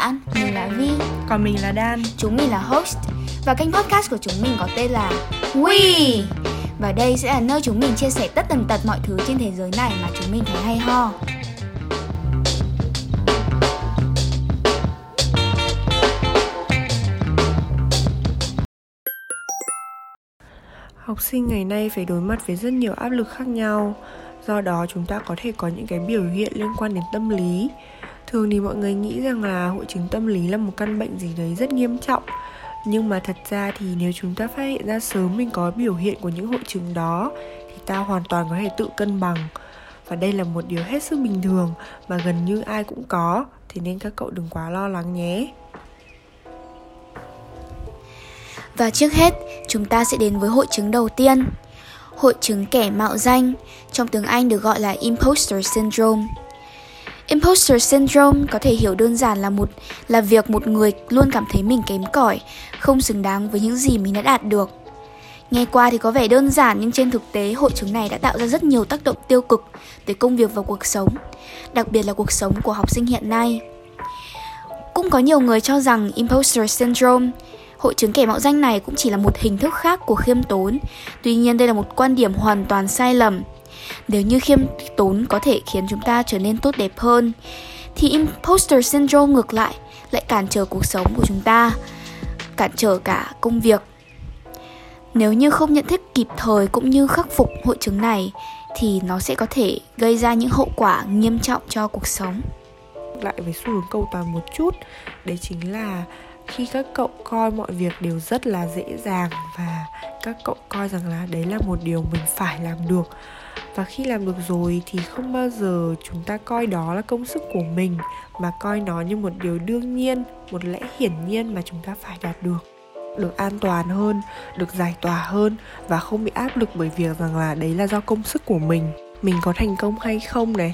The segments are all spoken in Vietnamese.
bạn, mình là Vi Còn mình là Đan Chúng mình là host. Và kênh podcast của chúng mình có tên là We. Và đây sẽ là nơi chúng mình chia sẻ tất tần tật mọi thứ trên thế giới này mà chúng mình thấy hay ho. Học sinh ngày nay phải đối mặt với rất nhiều áp lực khác nhau. Do đó chúng ta có thể có những cái biểu hiện liên quan đến tâm lý Thường thì mọi người nghĩ rằng là hội chứng tâm lý là một căn bệnh gì đấy rất nghiêm trọng Nhưng mà thật ra thì nếu chúng ta phát hiện ra sớm mình có biểu hiện của những hội chứng đó Thì ta hoàn toàn có thể tự cân bằng Và đây là một điều hết sức bình thường mà gần như ai cũng có Thế nên các cậu đừng quá lo lắng nhé Và trước hết, chúng ta sẽ đến với hội chứng đầu tiên. Hội chứng kẻ mạo danh, trong tiếng Anh được gọi là imposter syndrome. Imposter syndrome có thể hiểu đơn giản là một là việc một người luôn cảm thấy mình kém cỏi, không xứng đáng với những gì mình đã đạt được. Nghe qua thì có vẻ đơn giản nhưng trên thực tế hội chứng này đã tạo ra rất nhiều tác động tiêu cực tới công việc và cuộc sống, đặc biệt là cuộc sống của học sinh hiện nay. Cũng có nhiều người cho rằng imposter syndrome Hội chứng kẻ mạo danh này cũng chỉ là một hình thức khác của khiêm tốn. Tuy nhiên đây là một quan điểm hoàn toàn sai lầm. Nếu như khiêm tốn có thể khiến chúng ta trở nên tốt đẹp hơn, thì imposter syndrome ngược lại lại cản trở cuộc sống của chúng ta, cản trở cả công việc. Nếu như không nhận thức kịp thời cũng như khắc phục hội chứng này thì nó sẽ có thể gây ra những hậu quả nghiêm trọng cho cuộc sống. Lại với xu hướng cầu toàn một chút, đấy chính là khi các cậu coi mọi việc đều rất là dễ dàng và các cậu coi rằng là đấy là một điều mình phải làm được và khi làm được rồi thì không bao giờ chúng ta coi đó là công sức của mình, mà coi nó như một điều đương nhiên, một lẽ hiển nhiên mà chúng ta phải đạt được. Được an toàn hơn, được giải tỏa hơn và không bị áp lực bởi việc rằng là đấy là do công sức của mình. Mình có thành công hay không này?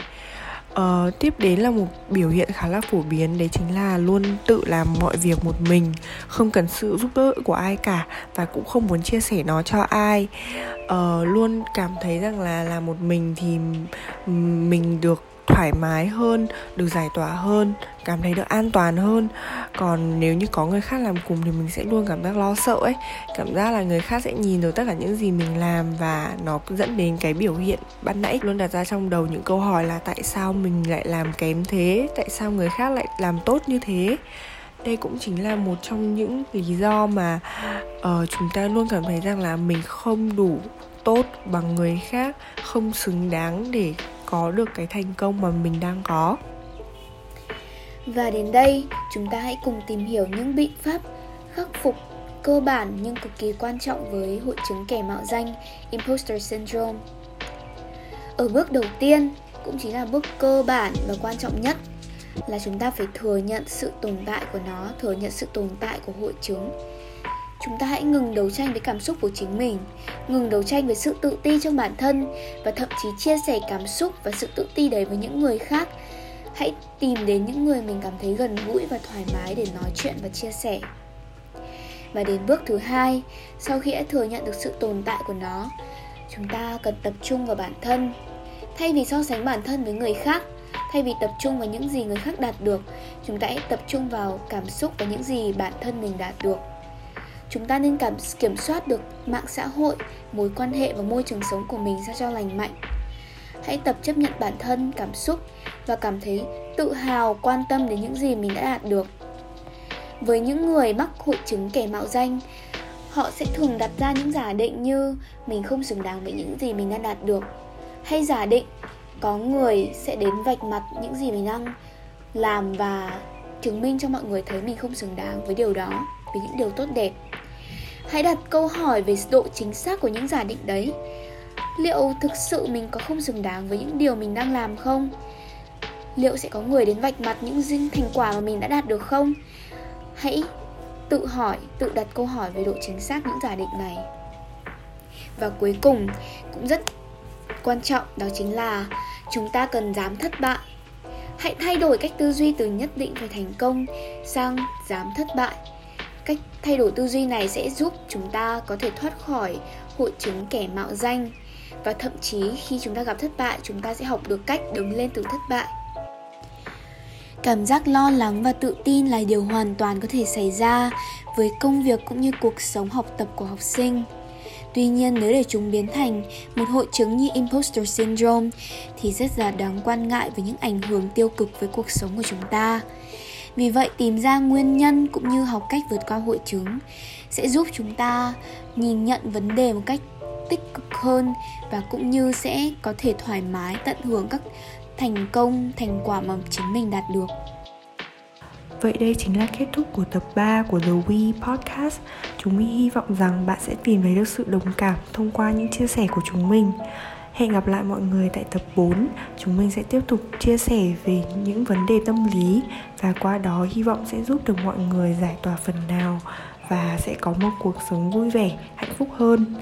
Uh, tiếp đến là một biểu hiện khá là phổ biến đấy chính là luôn tự làm mọi việc một mình không cần sự giúp đỡ của ai cả và cũng không muốn chia sẻ nó cho ai. Uh, luôn cảm thấy rằng là làm một mình thì mình được thoải mái hơn được giải tỏa hơn cảm thấy được an toàn hơn. Còn nếu như có người khác làm cùng thì mình sẽ luôn cảm giác lo sợ ấy. Cảm giác là người khác sẽ nhìn được tất cả những gì mình làm và nó dẫn đến cái biểu hiện ban nãy luôn đặt ra trong đầu những câu hỏi là tại sao mình lại làm kém thế? Tại sao người khác lại làm tốt như thế? Đây cũng chính là một trong những lý do mà uh, chúng ta luôn cảm thấy rằng là mình không đủ tốt bằng người khác không xứng đáng để có được cái thành công mà mình đang có. Và đến đây, chúng ta hãy cùng tìm hiểu những biện pháp khắc phục cơ bản nhưng cực kỳ quan trọng với hội chứng kẻ mạo danh, imposter syndrome. Ở bước đầu tiên, cũng chính là bước cơ bản và quan trọng nhất, là chúng ta phải thừa nhận sự tồn tại của nó, thừa nhận sự tồn tại của hội chứng chúng ta hãy ngừng đấu tranh với cảm xúc của chính mình, ngừng đấu tranh với sự tự ti trong bản thân và thậm chí chia sẻ cảm xúc và sự tự ti đấy với những người khác. Hãy tìm đến những người mình cảm thấy gần gũi và thoải mái để nói chuyện và chia sẻ. Và đến bước thứ hai, sau khi đã thừa nhận được sự tồn tại của nó, chúng ta cần tập trung vào bản thân. Thay vì so sánh bản thân với người khác, thay vì tập trung vào những gì người khác đạt được, chúng ta hãy tập trung vào cảm xúc và những gì bản thân mình đạt được chúng ta nên cảm, kiểm soát được mạng xã hội, mối quan hệ và môi trường sống của mình sao cho lành mạnh. Hãy tập chấp nhận bản thân, cảm xúc và cảm thấy tự hào, quan tâm đến những gì mình đã đạt được. Với những người mắc hội chứng kẻ mạo danh, họ sẽ thường đặt ra những giả định như mình không xứng đáng với những gì mình đã đạt được. Hay giả định, có người sẽ đến vạch mặt những gì mình đang làm và chứng minh cho mọi người thấy mình không xứng đáng với điều đó, với những điều tốt đẹp hãy đặt câu hỏi về độ chính xác của những giả định đấy. Liệu thực sự mình có không xứng đáng với những điều mình đang làm không? Liệu sẽ có người đến vạch mặt những dinh thành quả mà mình đã đạt được không? Hãy tự hỏi, tự đặt câu hỏi về độ chính xác những giả định này. Và cuối cùng, cũng rất quan trọng, đó chính là chúng ta cần dám thất bại. Hãy thay đổi cách tư duy từ nhất định phải thành công sang dám thất bại cách thay đổi tư duy này sẽ giúp chúng ta có thể thoát khỏi hội chứng kẻ mạo danh và thậm chí khi chúng ta gặp thất bại, chúng ta sẽ học được cách đứng lên từ thất bại Cảm giác lo lắng và tự tin là điều hoàn toàn có thể xảy ra với công việc cũng như cuộc sống học tập của học sinh. Tuy nhiên, nếu để chúng biến thành một hội chứng như imposter syndrome thì rất là đáng quan ngại với những ảnh hưởng tiêu cực với cuộc sống của chúng ta. Vì vậy tìm ra nguyên nhân cũng như học cách vượt qua hội chứng sẽ giúp chúng ta nhìn nhận vấn đề một cách tích cực hơn và cũng như sẽ có thể thoải mái tận hưởng các thành công, thành quả mà chính mình đạt được. Vậy đây chính là kết thúc của tập 3 của The We Podcast. Chúng mình hy vọng rằng bạn sẽ tìm thấy được sự đồng cảm thông qua những chia sẻ của chúng mình. Hẹn gặp lại mọi người tại tập 4. Chúng mình sẽ tiếp tục chia sẻ về những vấn đề tâm lý và qua đó hy vọng sẽ giúp được mọi người giải tỏa phần nào và sẽ có một cuộc sống vui vẻ, hạnh phúc hơn.